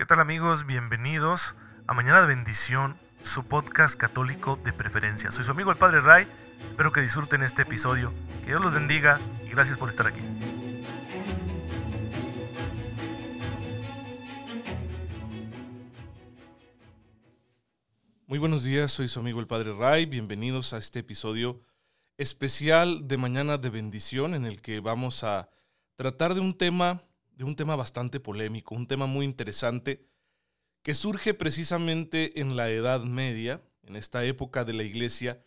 ¿Qué tal amigos? Bienvenidos a Mañana de Bendición, su podcast católico de preferencia. Soy su amigo el Padre Ray, espero que disfruten este episodio, que Dios los bendiga y gracias por estar aquí. Muy buenos días, soy su amigo el Padre Ray, bienvenidos a este episodio especial de Mañana de Bendición en el que vamos a tratar de un tema de un tema bastante polémico, un tema muy interesante que surge precisamente en la Edad Media, en esta época de la Iglesia,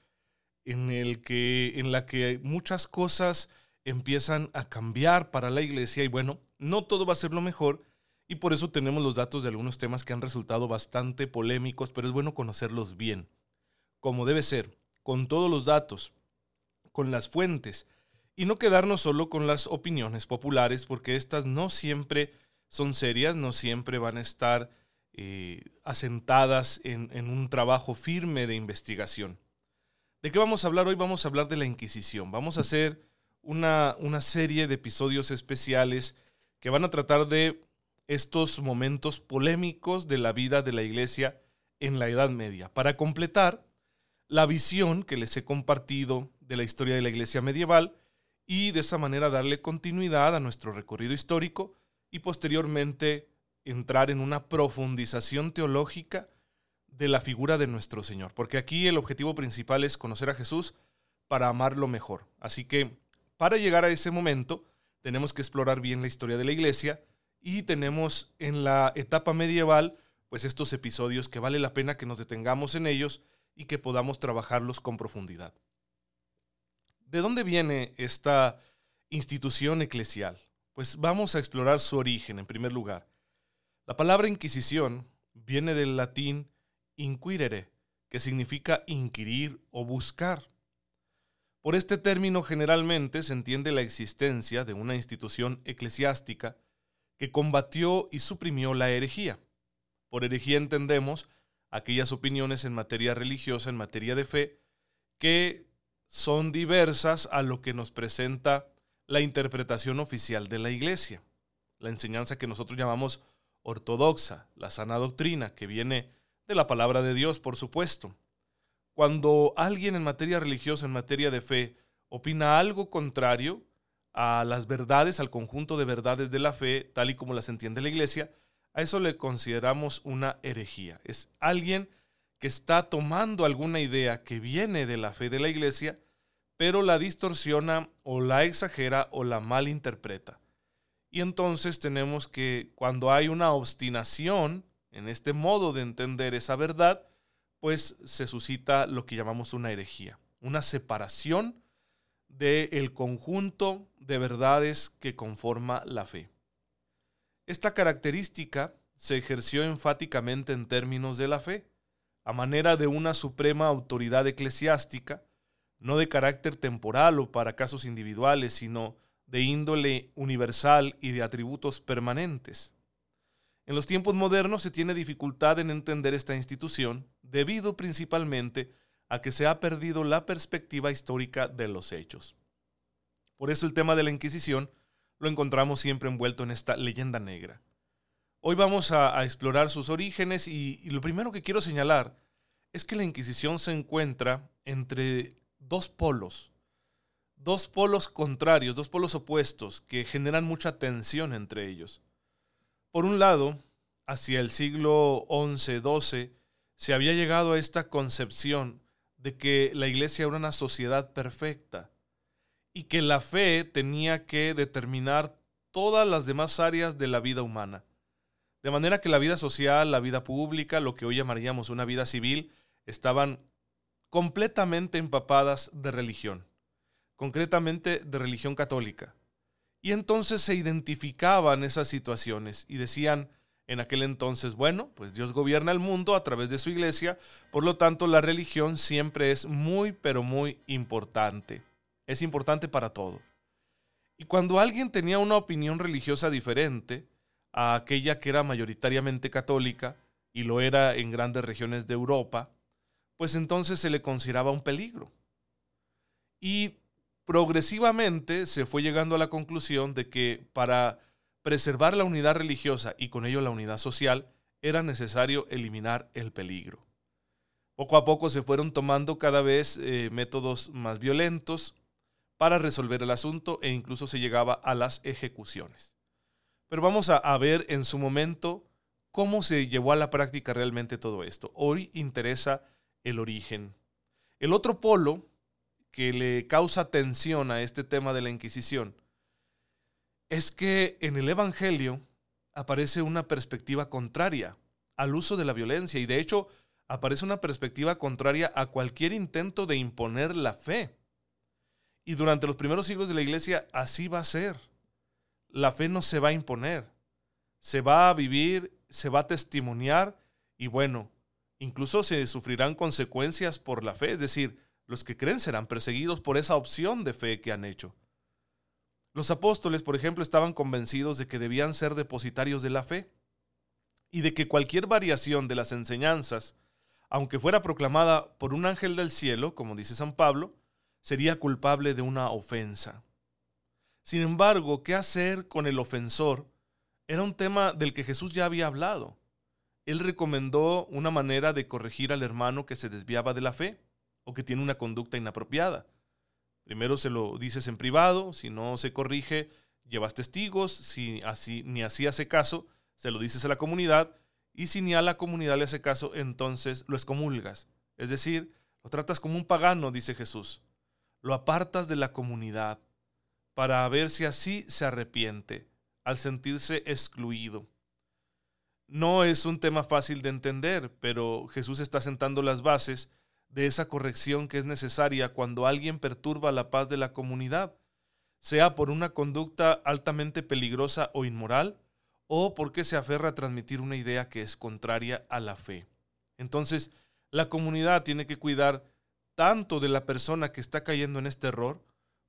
en, el que, en la que muchas cosas empiezan a cambiar para la Iglesia y bueno, no todo va a ser lo mejor y por eso tenemos los datos de algunos temas que han resultado bastante polémicos, pero es bueno conocerlos bien, como debe ser, con todos los datos, con las fuentes, y no quedarnos solo con las opiniones populares, porque estas no siempre son serias, no siempre van a estar eh, asentadas en, en un trabajo firme de investigación. ¿De qué vamos a hablar hoy? Vamos a hablar de la Inquisición. Vamos a hacer una, una serie de episodios especiales que van a tratar de estos momentos polémicos de la vida de la Iglesia en la Edad Media, para completar la visión que les he compartido de la historia de la Iglesia medieval y de esa manera darle continuidad a nuestro recorrido histórico y posteriormente entrar en una profundización teológica de la figura de nuestro Señor. Porque aquí el objetivo principal es conocer a Jesús para amarlo mejor. Así que para llegar a ese momento tenemos que explorar bien la historia de la iglesia y tenemos en la etapa medieval pues estos episodios que vale la pena que nos detengamos en ellos y que podamos trabajarlos con profundidad. ¿De dónde viene esta institución eclesial? Pues vamos a explorar su origen en primer lugar. La palabra Inquisición viene del latín inquirere, que significa inquirir o buscar. Por este término generalmente se entiende la existencia de una institución eclesiástica que combatió y suprimió la herejía. Por herejía entendemos aquellas opiniones en materia religiosa, en materia de fe, que son diversas a lo que nos presenta la interpretación oficial de la Iglesia, la enseñanza que nosotros llamamos ortodoxa, la sana doctrina, que viene de la palabra de Dios, por supuesto. Cuando alguien en materia religiosa, en materia de fe, opina algo contrario a las verdades, al conjunto de verdades de la fe, tal y como las entiende la Iglesia, a eso le consideramos una herejía. Es alguien que está tomando alguna idea que viene de la fe de la iglesia, pero la distorsiona o la exagera o la malinterpreta. Y entonces tenemos que, cuando hay una obstinación en este modo de entender esa verdad, pues se suscita lo que llamamos una herejía, una separación del conjunto de verdades que conforma la fe. Esta característica se ejerció enfáticamente en términos de la fe, a manera de una suprema autoridad eclesiástica, no de carácter temporal o para casos individuales, sino de índole universal y de atributos permanentes. En los tiempos modernos se tiene dificultad en entender esta institución debido principalmente a que se ha perdido la perspectiva histórica de los hechos. Por eso el tema de la Inquisición lo encontramos siempre envuelto en esta leyenda negra. Hoy vamos a, explorar sus orígenes y, lo primero que quiero señalar es que la Inquisición se encuentra entre dos polos, dos polos contrarios, dos polos opuestos que generan mucha tensión entre ellos. Por un lado, hacia el siglo XI-XII se había llegado a esta concepción de que la iglesia era una sociedad perfecta y que la fe tenía que determinar todas las demás áreas de la vida humana. De manera que la vida social, la vida pública, lo que hoy llamaríamos una vida civil, estaban completamente empapadas de religión, concretamente de religión católica. Y entonces se identificaban esas situaciones y decían en aquel entonces, bueno, pues Dios gobierna el mundo a través de su iglesia, por lo tanto la religión siempre es muy, pero muy importante. Es importante para todo. Y cuando alguien tenía una opinión religiosa diferente, a aquella que era mayoritariamente católica y lo era en grandes regiones de Europa, pues entonces se le consideraba un peligro. Y progresivamente se fue llegando a la conclusión de que para preservar la unidad religiosa y con ello la unidad social, era necesario eliminar el peligro. Poco a poco se fueron tomando cada vez eh, métodos más violentos para resolver el asunto e incluso se llegaba a las ejecuciones. Pero vamos a, a ver en su momento cómo se llevó a la práctica realmente todo esto. Hoy interesa el origen. El otro polo que le causa tensión a este tema de la Inquisición es que en el Evangelio aparece una perspectiva contraria al uso de la violencia y de hecho aparece una perspectiva contraria a cualquier intento de imponer la fe. Y durante los primeros siglos de la iglesia así va a ser. La fe no se va a imponer, se va a vivir, se va a testimoniar y bueno, incluso se sufrirán consecuencias por la fe, es decir, los que creen serán perseguidos por esa opción de fe que han hecho. Los apóstoles, por ejemplo, estaban convencidos de que debían ser depositarios de la fe y de que cualquier variación de las enseñanzas, aunque fuera proclamada por un ángel del cielo, como dice San Pablo, sería culpable de una ofensa. Sin embargo, ¿qué hacer con el ofensor? Era un tema del que Jesús ya había hablado. Él recomendó una manera de corregir al hermano que se desviaba de la fe o que tiene una conducta inapropiada. Primero se lo dices en privado, si no se corrige, llevas testigos, si así ni así hace caso, se lo dices a la comunidad, y si ni a la comunidad le hace caso, entonces lo excomulgas. Es decir, lo tratas como un pagano, dice Jesús. Lo apartas de la comunidad para ver si así se arrepiente al sentirse excluido. No es un tema fácil de entender, pero Jesús está sentando las bases de esa corrección que es necesaria cuando alguien perturba la paz de la comunidad, sea por una conducta altamente peligrosa o inmoral, o porque se aferra a transmitir una idea que es contraria a la fe. Entonces, la comunidad tiene que cuidar tanto de la persona que está cayendo en este error,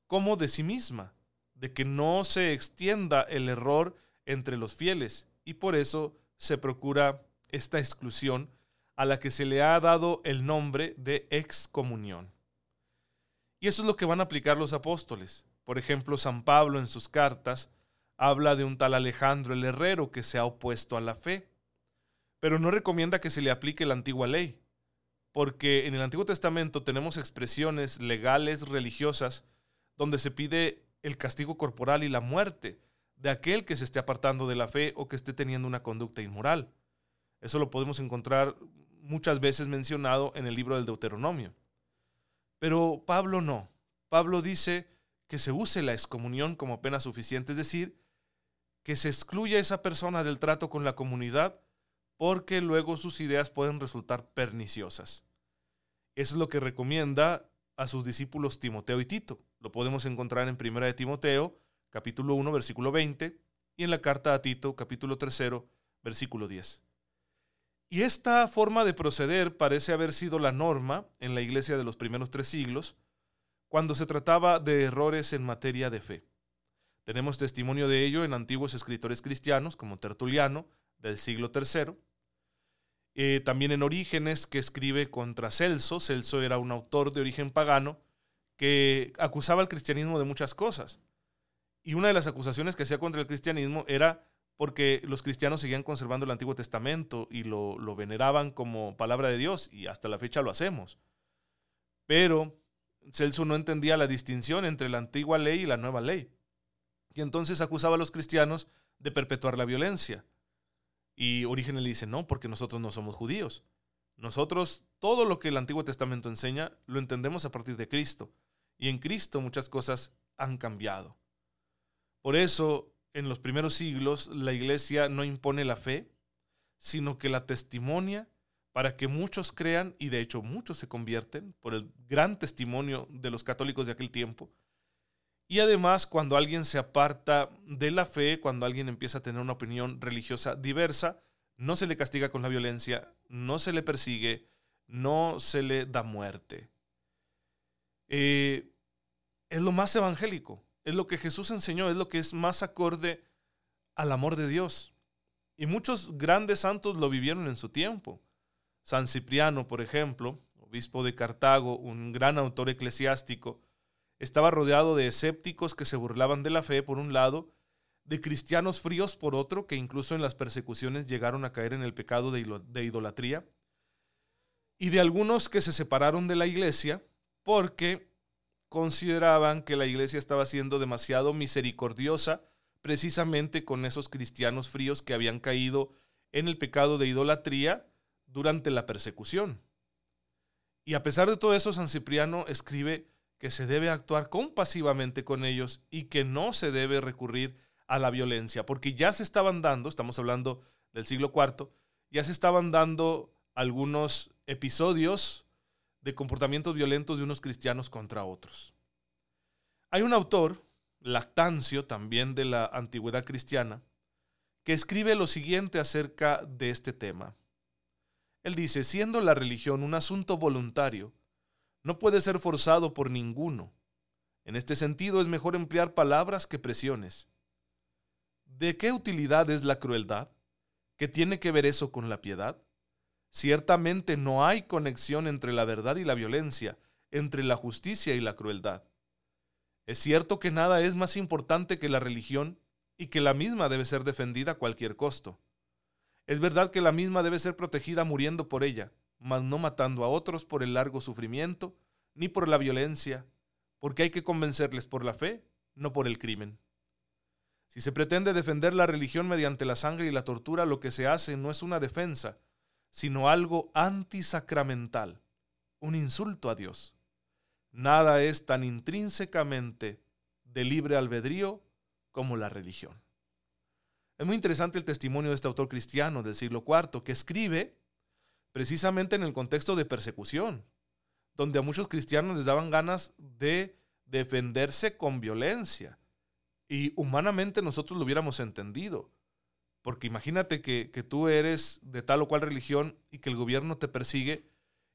como de sí misma, de que no se extienda el error entre los fieles, y por eso se procura esta exclusión a la que se le ha dado el nombre de excomunión. Y eso es lo que van a aplicar los apóstoles. Por ejemplo, San Pablo en sus cartas habla de un tal Alejandro el Herrero que se ha opuesto a la fe, pero no recomienda que se le aplique la antigua ley, porque en el Antiguo Testamento tenemos expresiones legales religiosas donde se pide el castigo corporal y la muerte de aquel que se esté apartando de la fe o que esté teniendo una conducta inmoral. Eso lo podemos encontrar muchas veces mencionado en el libro del Deuteronomio. Pero Pablo no. Pablo dice que se use la excomunión como pena suficiente, es decir, que se excluya a esa persona del trato con la comunidad porque luego sus ideas pueden resultar perniciosas. Eso es lo que recomienda a sus discípulos Timoteo y Tito. Lo podemos encontrar en 1 de Timoteo, capítulo 1, versículo 20, y en la carta a Tito, capítulo 3, versículo 10. Y esta forma de proceder parece haber sido la norma en la iglesia de los primeros tres siglos, cuando se trataba de errores en materia de fe. Tenemos testimonio de ello en antiguos escritores cristianos como Tertuliano, del siglo III, eh, también en Orígenes, que escribe contra Celso. Celso era un autor de origen pagano que acusaba al cristianismo de muchas cosas. Y una de las acusaciones que hacía contra el cristianismo era porque los cristianos seguían conservando el Antiguo Testamento y lo, lo, veneraban como palabra de Dios y hasta la fecha lo hacemos. Pero Celso no entendía la distinción entre la antigua ley y la nueva ley. Y entonces acusaba a los cristianos de perpetuar la violencia. Y Orígenes le dice, no, porque nosotros no somos judíos. Nosotros todo lo que el Antiguo Testamento enseña lo entendemos a partir de Cristo. Y en Cristo muchas cosas han cambiado. Por eso en los primeros siglos la iglesia no impone la fe, sino que la testimonia para que muchos crean y de hecho muchos se convierten por el gran testimonio de los católicos de aquel tiempo. Y además cuando alguien se aparta de la fe, cuando alguien empieza a tener una opinión religiosa diversa, no se le castiga con la violencia, no se le persigue, no se le da muerte. Eh, es lo más evangélico es lo que Jesús enseñó, es lo que es más acorde al amor de Dios. Y muchos grandes santos lo vivieron en su tiempo. San Cipriano, por ejemplo, obispo de Cartago, un gran autor eclesiástico, estaba rodeado de escépticos que se burlaban de la fe, por un lado, de cristianos fríos por otro, que incluso en las persecuciones llegaron a caer en el pecado de idolatría, y de algunos que se separaron de la iglesia porque consideraban que la iglesia estaba siendo demasiado misericordiosa precisamente con esos cristianos fríos que habían caído en el pecado de idolatría durante la persecución. Y a pesar de todo eso, San Cipriano escribe que se debe actuar compasivamente con ellos y que no se debe recurrir a la violencia, porque ya se estaban dando, estamos hablando del siglo IV, ya se estaban dando algunos episodios de comportamientos violentos de unos cristianos contra otros. Hay un autor, Lactancio, también de la antigüedad cristiana, que escribe lo siguiente acerca de este tema. Él dice, siendo la religión un asunto voluntario, no puede ser forzado por ninguno. En este sentido es mejor emplear palabras que presiones. ¿De qué utilidad es la crueldad? ¿Qué tiene que ver eso con la piedad? Ciertamente no hay conexión entre la verdad y la violencia, entre la justicia y la crueldad. Es cierto que nada es más importante que la religión y que la misma debe ser defendida a cualquier costo. Es verdad que la misma debe ser protegida muriendo por ella, mas no matando a otros por el largo sufrimiento, ni por la violencia, porque hay que convencerles por la fe, no por el crimen. Si se pretende defender la religión mediante la sangre y la tortura, lo que se hace no es una defensa, sino algo antisacramental, un insulto a Dios. Nada es tan intrínsecamente de libre albedrío como la religión. Es muy interesante el testimonio de este autor cristiano del siglo IV que escribe precisamente en el contexto de persecución, donde a muchos cristianos les daban ganas de defenderse con violencia. Y humanamente nosotros lo hubiéramos entendido. Porque imagínate que, tú eres de tal o cual religión y que el gobierno te persigue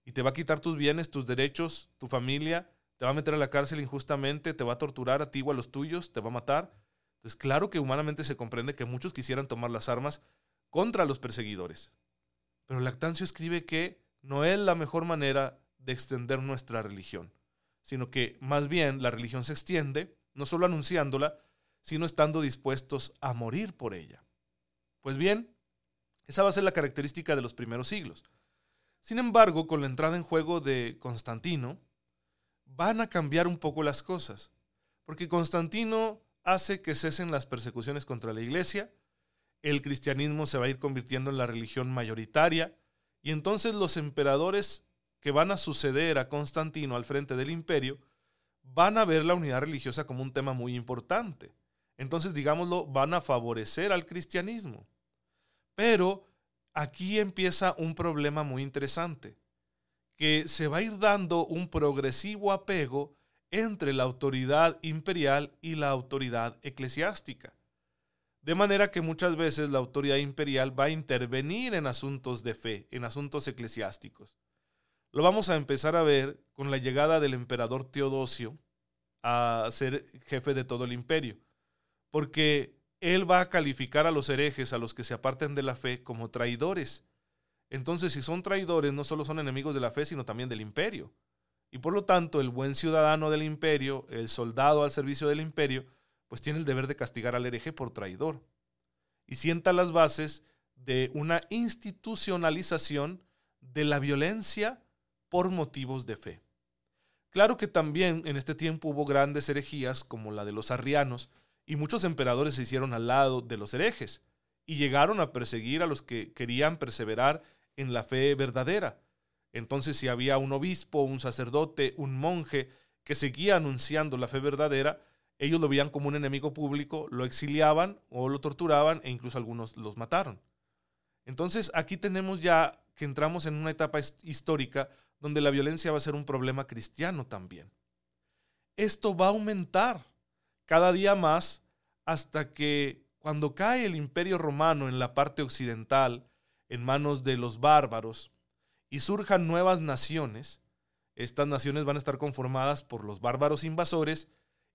y te va a quitar tus bienes, tus derechos, tu familia, te va a meter a la cárcel injustamente, te va a torturar a ti o a los tuyos, te va a matar. Entonces, claro que humanamente se comprende que muchos quisieran tomar las armas contra los perseguidores. Pero Lactancio escribe que no es la mejor manera de extender nuestra religión, sino que más bien la religión se extiende, no solo anunciándola, sino estando dispuestos a morir por ella. Pues bien, esa va a ser la característica de los primeros siglos. Sin embargo, con la entrada en juego de Constantino, van a cambiar un poco las cosas, porque Constantino hace que cesen las persecuciones contra la iglesia, el cristianismo se va a ir convirtiendo en la religión mayoritaria, y entonces los emperadores que van a suceder a Constantino al frente del imperio van a ver la unidad religiosa como un tema muy importante entonces digámoslo, van a favorecer al cristianismo. Pero aquí empieza un problema muy interesante, que se va a ir dando un progresivo apego entre la autoridad imperial y la autoridad eclesiástica. De manera que muchas veces la autoridad imperial va a intervenir en asuntos de fe, en asuntos eclesiásticos. Lo vamos a empezar a ver con la llegada del emperador Teodosio a ser jefe de todo el imperio porque él va a calificar a los herejes, a los que se aparten de la fe, como traidores. Entonces, si son traidores, no solo son enemigos de la fe, sino también del imperio. Y por lo tanto, el buen ciudadano del imperio, el soldado al servicio del imperio, pues tiene el deber de castigar al hereje por traidor. Y sienta las bases de una institucionalización de la violencia por motivos de fe. Claro que también en este tiempo hubo grandes herejías como la de los arrianos, y muchos emperadores se hicieron al lado de los herejes y llegaron a perseguir a los que querían perseverar en la fe verdadera. Entonces si había un obispo, un sacerdote, un monje que seguía anunciando la fe verdadera, ellos lo veían como un enemigo público, lo exiliaban o lo torturaban e incluso algunos los mataron. Entonces aquí tenemos ya que entramos en una etapa histórica donde la violencia va a ser un problema cristiano también. Esto va a aumentar cada día más hasta que cuando cae el imperio romano en la parte occidental, en manos de los bárbaros, y surjan nuevas naciones, estas naciones van a estar conformadas por los bárbaros invasores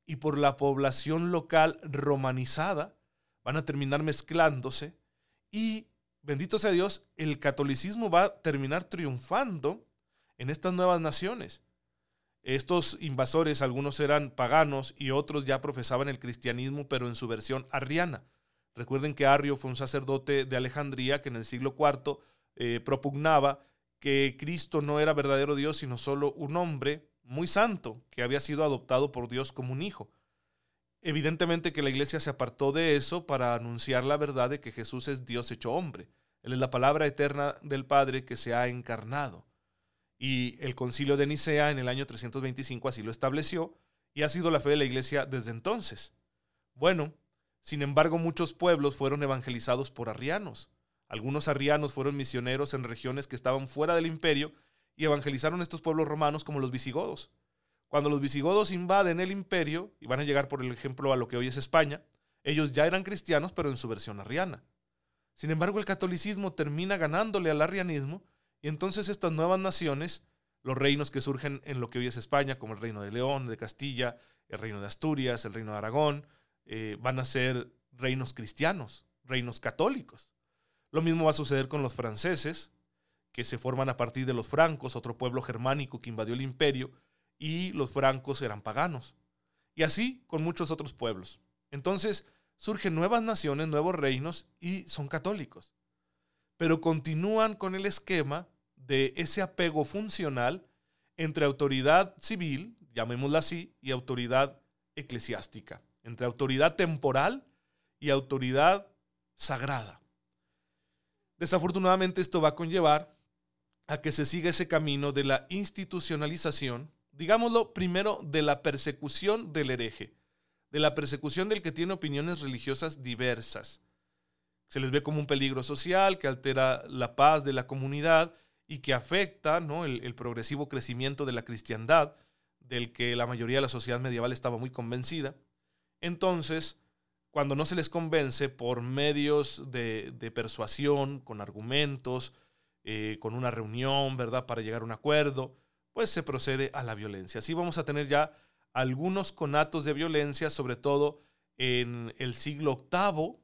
y por la población local romanizada, van a terminar mezclándose y, bendito sea Dios, el catolicismo va a terminar triunfando en estas nuevas naciones. Estos invasores, algunos eran paganos y otros ya profesaban el cristianismo, pero en su versión arriana. Recuerden que Arrio fue un sacerdote de Alejandría que en el siglo IV eh, propugnaba que Cristo no era verdadero Dios, sino solo un hombre muy santo que había sido adoptado por Dios como un hijo. Evidentemente que la iglesia se apartó de eso para anunciar la verdad de que Jesús es Dios hecho hombre. Él es la palabra eterna del Padre que se ha encarnado. Y el concilio de Nicea en el año 325 así lo estableció y ha sido la fe de la iglesia desde entonces. Bueno, sin embargo muchos pueblos fueron evangelizados por arrianos. Algunos arrianos fueron misioneros en regiones que estaban fuera del imperio y evangelizaron estos pueblos romanos como los visigodos. Cuando los visigodos invaden el imperio, y van a llegar por el ejemplo a lo que hoy es España, ellos ya eran cristianos pero en su versión arriana. Sin embargo, el catolicismo termina ganándole al arrianismo y entonces estas nuevas naciones, los reinos que surgen en lo que hoy es España, como el reino de León, de Castilla, el reino de Asturias, el reino de Aragón, eh, van a ser reinos cristianos, reinos católicos. Lo mismo va a suceder con los franceses, que se forman a partir de los francos, otro pueblo germánico que invadió el imperio, y los francos eran paganos. Y así con muchos otros pueblos. Entonces, surgen nuevas naciones, nuevos reinos y son católicos. Pero continúan con el esquema de ese apego funcional entre autoridad civil, llamémosla así, y autoridad eclesiástica, entre autoridad temporal y autoridad sagrada. Desafortunadamente esto va a conllevar a que se siga ese camino de la institucionalización, digámoslo primero, de la persecución del hereje de la persecución del que tiene opiniones religiosas diversas. Se les ve como un peligro social que altera la paz de la comunidad y que afecta ¿no? el, progresivo crecimiento de la cristiandad, del que la mayoría de la sociedad medieval estaba muy convencida. Entonces, cuando no se les convence por medios de, de persuasión, con argumentos, eh, con una reunión, ¿verdad?, para llegar a un acuerdo, pues se procede a la violencia. Así vamos a tener ya algunos conatos de violencia, sobre todo en el siglo VIII.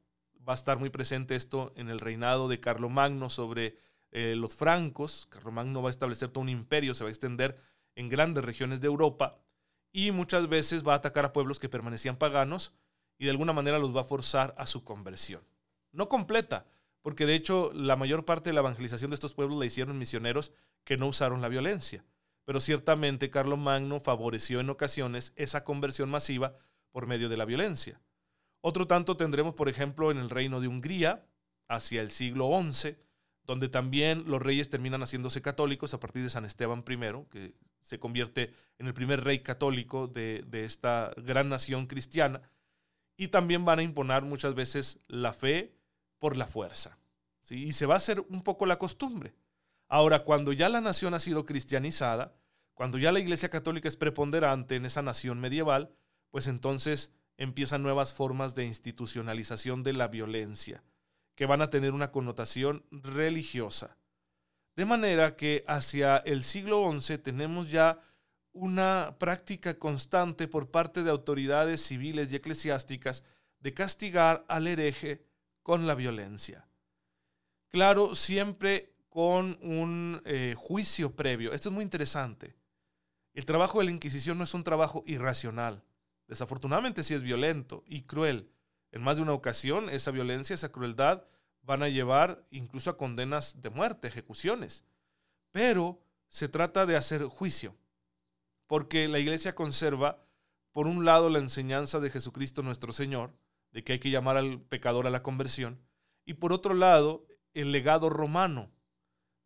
Va a estar muy presente esto en el reinado de Carlomagno sobre eh, los francos. Carlomagno va a establecer todo un imperio, se va a extender en grandes regiones de Europa y muchas veces va a atacar a pueblos que permanecían paganos y de alguna manera los va a forzar a su conversión. No completa, porque de hecho la mayor parte de la evangelización de estos pueblos la hicieron misioneros que no usaron la violencia pero ciertamente Magno favoreció en ocasiones esa conversión masiva por medio de la violencia. Otro tanto tendremos, por ejemplo, en el reino de Hungría, hacia el siglo XI, donde también los reyes terminan haciéndose católicos a partir de San Esteban I, que se convierte en el primer rey católico de, esta gran nación cristiana, y también van a imponer muchas veces la fe por la fuerza. ¿sí? Y se va a hacer un poco la costumbre. Ahora, cuando ya la nación ha sido cristianizada, cuando ya la Iglesia Católica es preponderante en esa nación medieval, pues entonces empiezan nuevas formas de institucionalización de la violencia, que van a tener una connotación religiosa. De manera que hacia el siglo XI tenemos ya una práctica constante por parte de autoridades civiles y eclesiásticas de castigar al hereje con la violencia. Claro, siempre con un eh, juicio previo. Esto es muy interesante. El trabajo de la Inquisición no es un trabajo irracional. Desafortunadamente sí es violento y cruel. En más de una ocasión, esa violencia, esa crueldad van a llevar incluso a condenas de muerte, ejecuciones. Pero se trata de hacer juicio, porque la iglesia conserva, por un lado, la enseñanza de Jesucristo nuestro Señor, de que hay que llamar al pecador a la conversión, y por otro lado, el legado romano,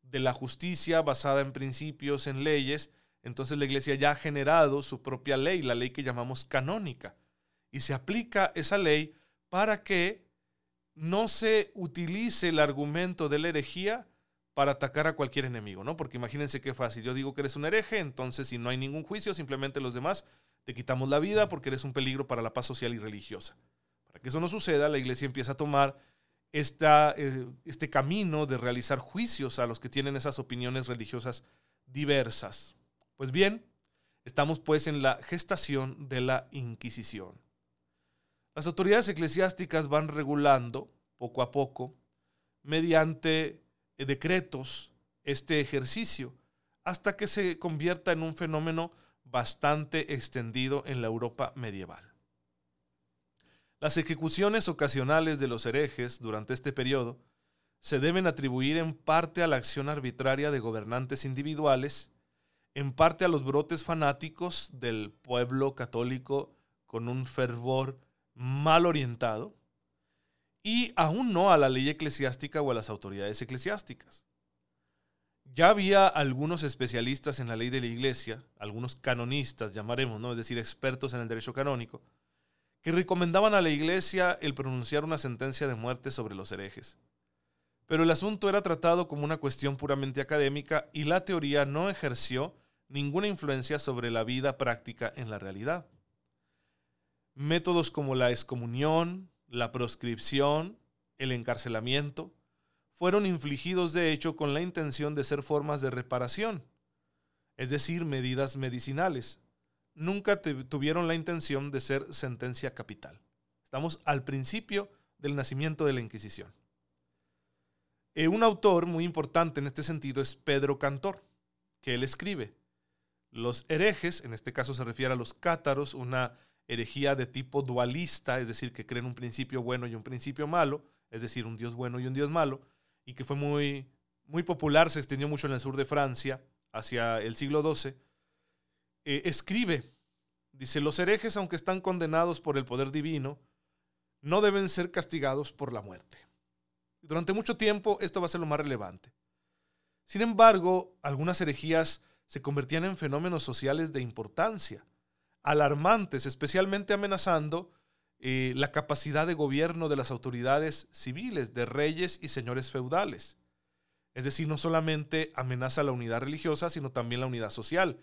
de la justicia basada en principios, en leyes, entonces la iglesia ya ha generado su propia ley, la ley que llamamos canónica. Y se aplica esa ley para que no se utilice el argumento de la herejía para atacar a cualquier enemigo, ¿no? Porque imagínense qué fácil. Yo digo que eres un hereje, entonces si no hay ningún juicio, simplemente los demás te quitamos la vida porque eres un peligro para la paz social y religiosa. Para que eso no suceda, la iglesia empieza a tomar esta, eh, este camino de realizar juicios a los que tienen esas opiniones religiosas diversas. Pues bien, estamos pues en la gestación de la Inquisición. Las autoridades eclesiásticas van regulando poco a poco, mediante decretos, este ejercicio, hasta que se convierta en un fenómeno bastante extendido en la Europa medieval. Las ejecuciones ocasionales de los herejes durante este periodo se deben atribuir en parte a la acción arbitraria de gobernantes individuales, en parte a los brotes fanáticos del pueblo católico con un fervor mal orientado, y aún no a la ley eclesiástica o a las autoridades eclesiásticas. Ya había algunos especialistas en la ley de la iglesia, algunos canonistas, llamaremos, ¿no? es decir, expertos en el derecho canónico, que recomendaban a la iglesia el pronunciar una sentencia de muerte sobre los herejes. Pero el asunto era tratado como una cuestión puramente académica y la teoría no ejerció ninguna influencia sobre la vida práctica en la realidad. Métodos como la excomunión, la proscripción, el encarcelamiento, fueron infligidos de hecho con la intención de ser formas de reparación, es decir, medidas medicinales. Nunca tuvieron la intención de ser sentencia capital. Estamos al principio del nacimiento de la Inquisición. Eh, un autor muy importante en este sentido es Pedro Cantor, que él escribe, los herejes, en este caso se refiere a los cátaros, una herejía de tipo dualista, es decir, que creen un principio bueno y un principio malo, es decir, un Dios bueno y un Dios malo, y que fue muy, muy popular, se extendió mucho en el sur de Francia hacia el siglo XII, eh, escribe, dice, los herejes, aunque están condenados por el poder divino, no deben ser castigados por la muerte. Durante mucho tiempo esto va a ser lo más relevante. Sin embargo, algunas herejías se convertían en fenómenos sociales de importancia alarmantes, especialmente amenazando eh, la capacidad de gobierno de las autoridades civiles, de reyes y señores feudales. Es decir, no solamente amenaza la unidad religiosa, sino también la unidad social,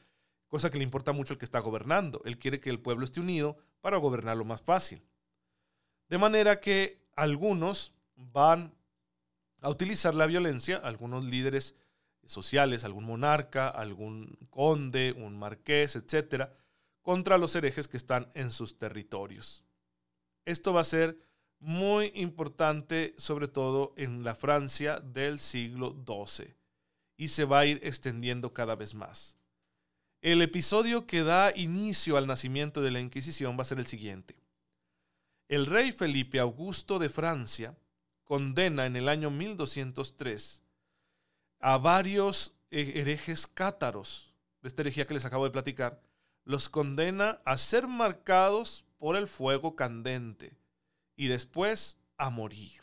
cosa que le importa mucho al que está gobernando. Él quiere que el pueblo esté unido para gobernarlo más fácil. De manera que algunos van a utilizar la violencia, algunos líderes sociales, algún monarca, algún conde, un marqués, etcétera, contra los herejes que están en sus territorios. Esto va a ser muy importante, sobre todo en la Francia del siglo XII, y se va a ir extendiendo cada vez más. El episodio que da inicio al nacimiento de la Inquisición va a ser el siguiente. El rey Felipe Augusto de Francia condena en el año 1203 a varios herejes cátaros, de esta herejía que les acabo de platicar, los condena a ser marcados por el fuego candente y después a morir.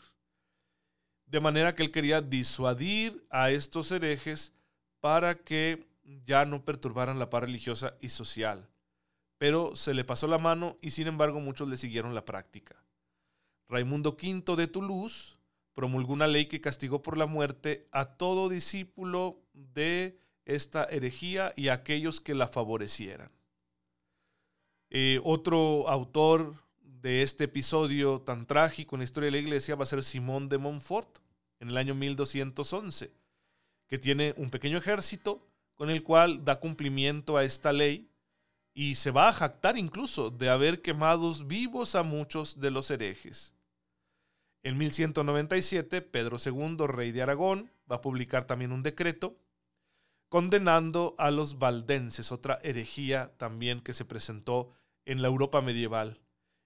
De manera que él quería disuadir a estos herejes para que ya no perturbaran la paz religiosa y social. Pero se le pasó la mano y sin embargo muchos le siguieron la práctica. Raimundo V de Toulouse promulgó una ley que castigó por la muerte a todo discípulo de esta herejía y a aquellos que la favorecieran. Eh, otro autor de este episodio tan trágico en la historia de la iglesia va a ser Simón de Montfort, en el año 1211, que tiene un pequeño ejército con el cual da cumplimiento a esta ley y se va a jactar incluso de haber quemado vivos a muchos de los herejes. En 1197, Pedro II, rey de Aragón, va a publicar también un decreto condenando a los valdenses, otra herejía también que se presentó en la Europa medieval,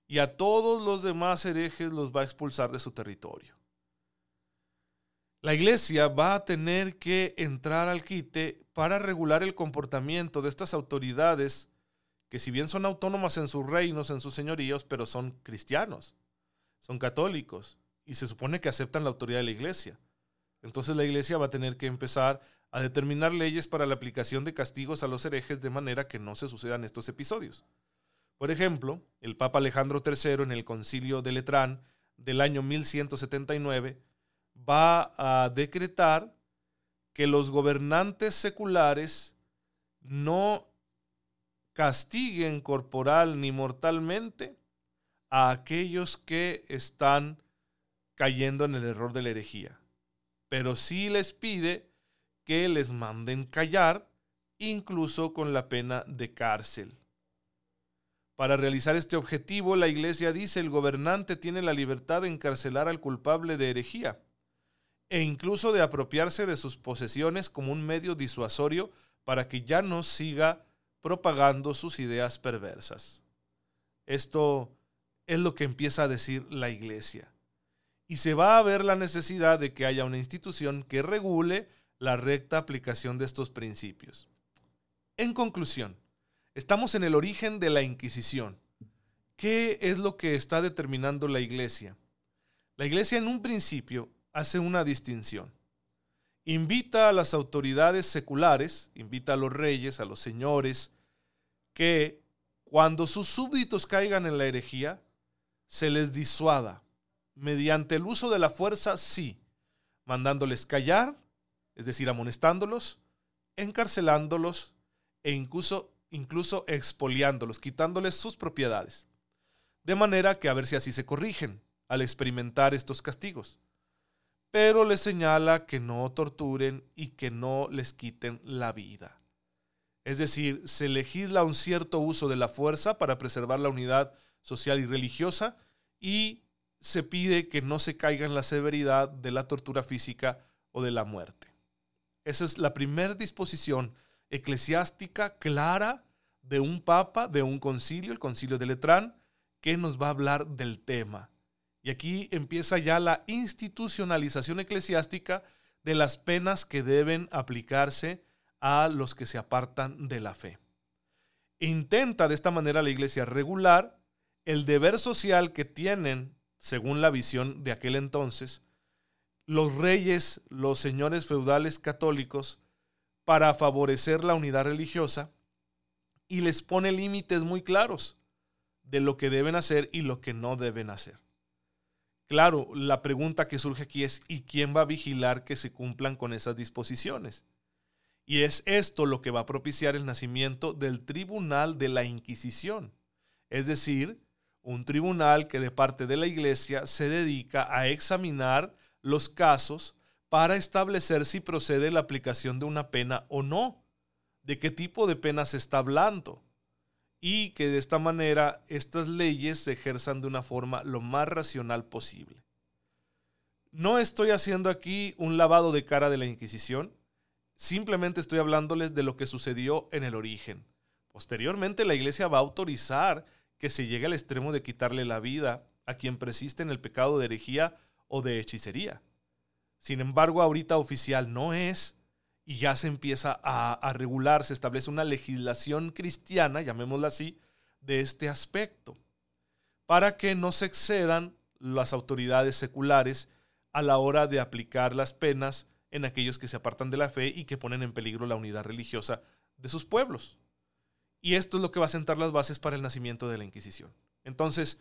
y a todos los demás herejes los va a expulsar de su territorio. La iglesia va a tener que entrar al quite para regular el comportamiento de estas autoridades que si bien son autónomas en sus reinos, en sus señoríos, pero son cristianos, son católicos y se supone que aceptan la autoridad de la iglesia. Entonces la iglesia va a tener que empezar a determinar leyes para la aplicación de castigos a los herejes de manera que no se sucedan estos episodios. Por ejemplo, el Papa Alejandro III en el Concilio de Letrán del año 1179 va a decretar que los gobernantes seculares no castiguen corporal ni mortalmente a aquellos que están cayendo en el error de la herejía, pero sí les pide que les manden callar, incluso con la pena de cárcel. Para realizar este objetivo, la Iglesia dice el gobernante tiene la libertad de encarcelar al culpable de herejía e incluso de apropiarse de sus posesiones como un medio disuasorio para que ya no siga propagando sus ideas perversas. Esto es lo que empieza a decir la iglesia. Y se va a ver la necesidad de que haya una institución que regule la recta aplicación de estos principios. En conclusión, estamos en el origen de la Inquisición. ¿Qué es lo que está determinando la iglesia? La iglesia en un principio hace una distinción. Invita a las autoridades seculares, invita a los reyes, a los señores, que cuando sus súbditos caigan en la herejía, se les disuada, mediante el uso de la fuerza, sí, mandándoles callar, es decir, amonestándolos, encarcelándolos e incluso, incluso expoliándolos, quitándoles sus propiedades. De manera que a ver si así se corrigen al experimentar estos castigos. Pero les señala que no torturen y que no les quiten la vida. Es decir, se legisla un cierto uso de la fuerza para preservar la unidad social y religiosa y se pide que no se caiga en la severidad de la tortura física o de la muerte. Esa es la primera disposición eclesiástica clara de un papa, de un concilio, el concilio de Letrán, que nos va a hablar del tema. Y aquí empieza ya la institucionalización eclesiástica de las penas que deben aplicarse a los que se apartan de la fe. Intenta de esta manera la iglesia regular el deber social que tienen, según la visión de aquel entonces, los reyes, los señores feudales católicos, para favorecer la unidad religiosa y les pone límites muy claros de lo que deben hacer y lo que no deben hacer. Claro, la pregunta que surge aquí es, ¿y quién va a vigilar que se cumplan con esas disposiciones? Y es esto lo que va a propiciar el nacimiento del Tribunal de la Inquisición, es decir, un tribunal que de parte de la Iglesia se dedica a examinar los casos para establecer si procede la aplicación de una pena o no, de qué tipo de pena se está hablando, y que de esta manera estas leyes se ejerzan de una forma lo más racional posible. No estoy haciendo aquí un lavado de cara de la Inquisición, Simplemente estoy hablándoles de lo que sucedió en el origen. Posteriormente la iglesia va a autorizar que se llegue al extremo de quitarle la vida a quien persiste en el pecado de herejía o de hechicería. Sin embargo, ahorita oficial no es y ya se empieza a, a regular, se establece una legislación cristiana, llamémosla así, de este aspecto, para que no se excedan las autoridades seculares a la hora de aplicar las penas en aquellos que se apartan de la fe y que ponen en peligro la unidad religiosa de sus pueblos. Y esto es lo que va a sentar las bases para el nacimiento de la Inquisición. Entonces,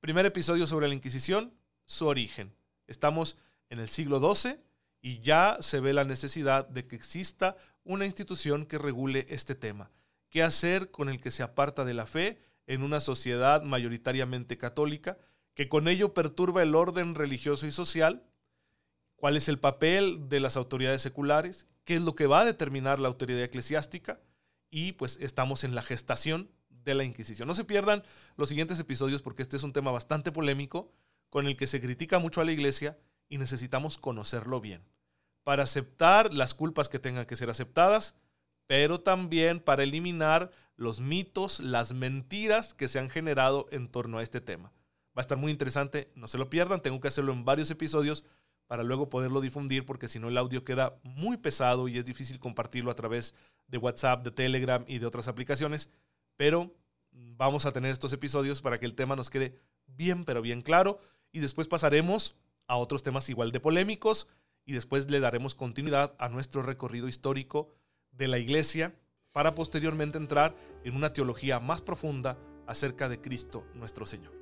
primer episodio sobre la Inquisición, su origen. Estamos en el siglo XII y ya se ve la necesidad de que exista una institución que regule este tema. ¿Qué hacer con el que se aparta de la fe en una sociedad mayoritariamente católica, que con ello perturba el orden religioso y social cuál es el papel de las autoridades seculares, qué es lo que va a determinar la autoridad eclesiástica y pues estamos en la gestación de la Inquisición. No se pierdan los siguientes episodios porque este es un tema bastante polémico con el que se critica mucho a la iglesia y necesitamos conocerlo bien para aceptar las culpas que tengan que ser aceptadas, pero también para eliminar los mitos, las mentiras que se han generado en torno a este tema. Va a estar muy interesante, no se lo pierdan, tengo que hacerlo en varios episodios para luego poderlo difundir porque si no el audio queda muy pesado y es difícil compartirlo a través de WhatsApp, de Telegram y de otras aplicaciones. Pero vamos a tener estos episodios para que el tema nos quede bien, pero bien claro. Y después pasaremos a otros temas igual de polémicos y después le daremos continuidad a nuestro recorrido histórico de la iglesia para posteriormente entrar en una teología más profunda acerca de Cristo nuestro Señor.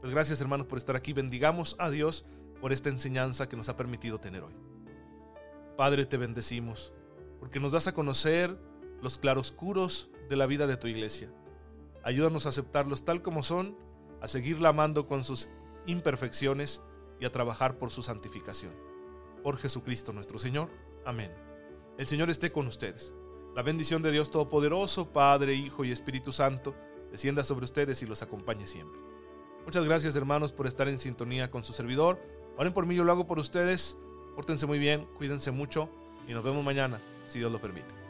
Pues gracias hermanos por estar aquí. Bendigamos a Dios por esta enseñanza que nos ha permitido tener hoy. Padre, te bendecimos, porque nos das a conocer los claroscuros de la vida de tu iglesia. Ayúdanos a aceptarlos tal como son, a seguirla amando con sus imperfecciones y a trabajar por su santificación. Por Jesucristo nuestro Señor. Amén. El Señor esté con ustedes. La bendición de Dios Todopoderoso, Padre, Hijo y Espíritu Santo, descienda sobre ustedes y los acompañe siempre. Muchas gracias hermanos por estar en sintonía con su servidor. Oren por mí, yo lo hago por ustedes. Pórtense muy bien, cuídense mucho y nos vemos mañana, si Dios lo permite.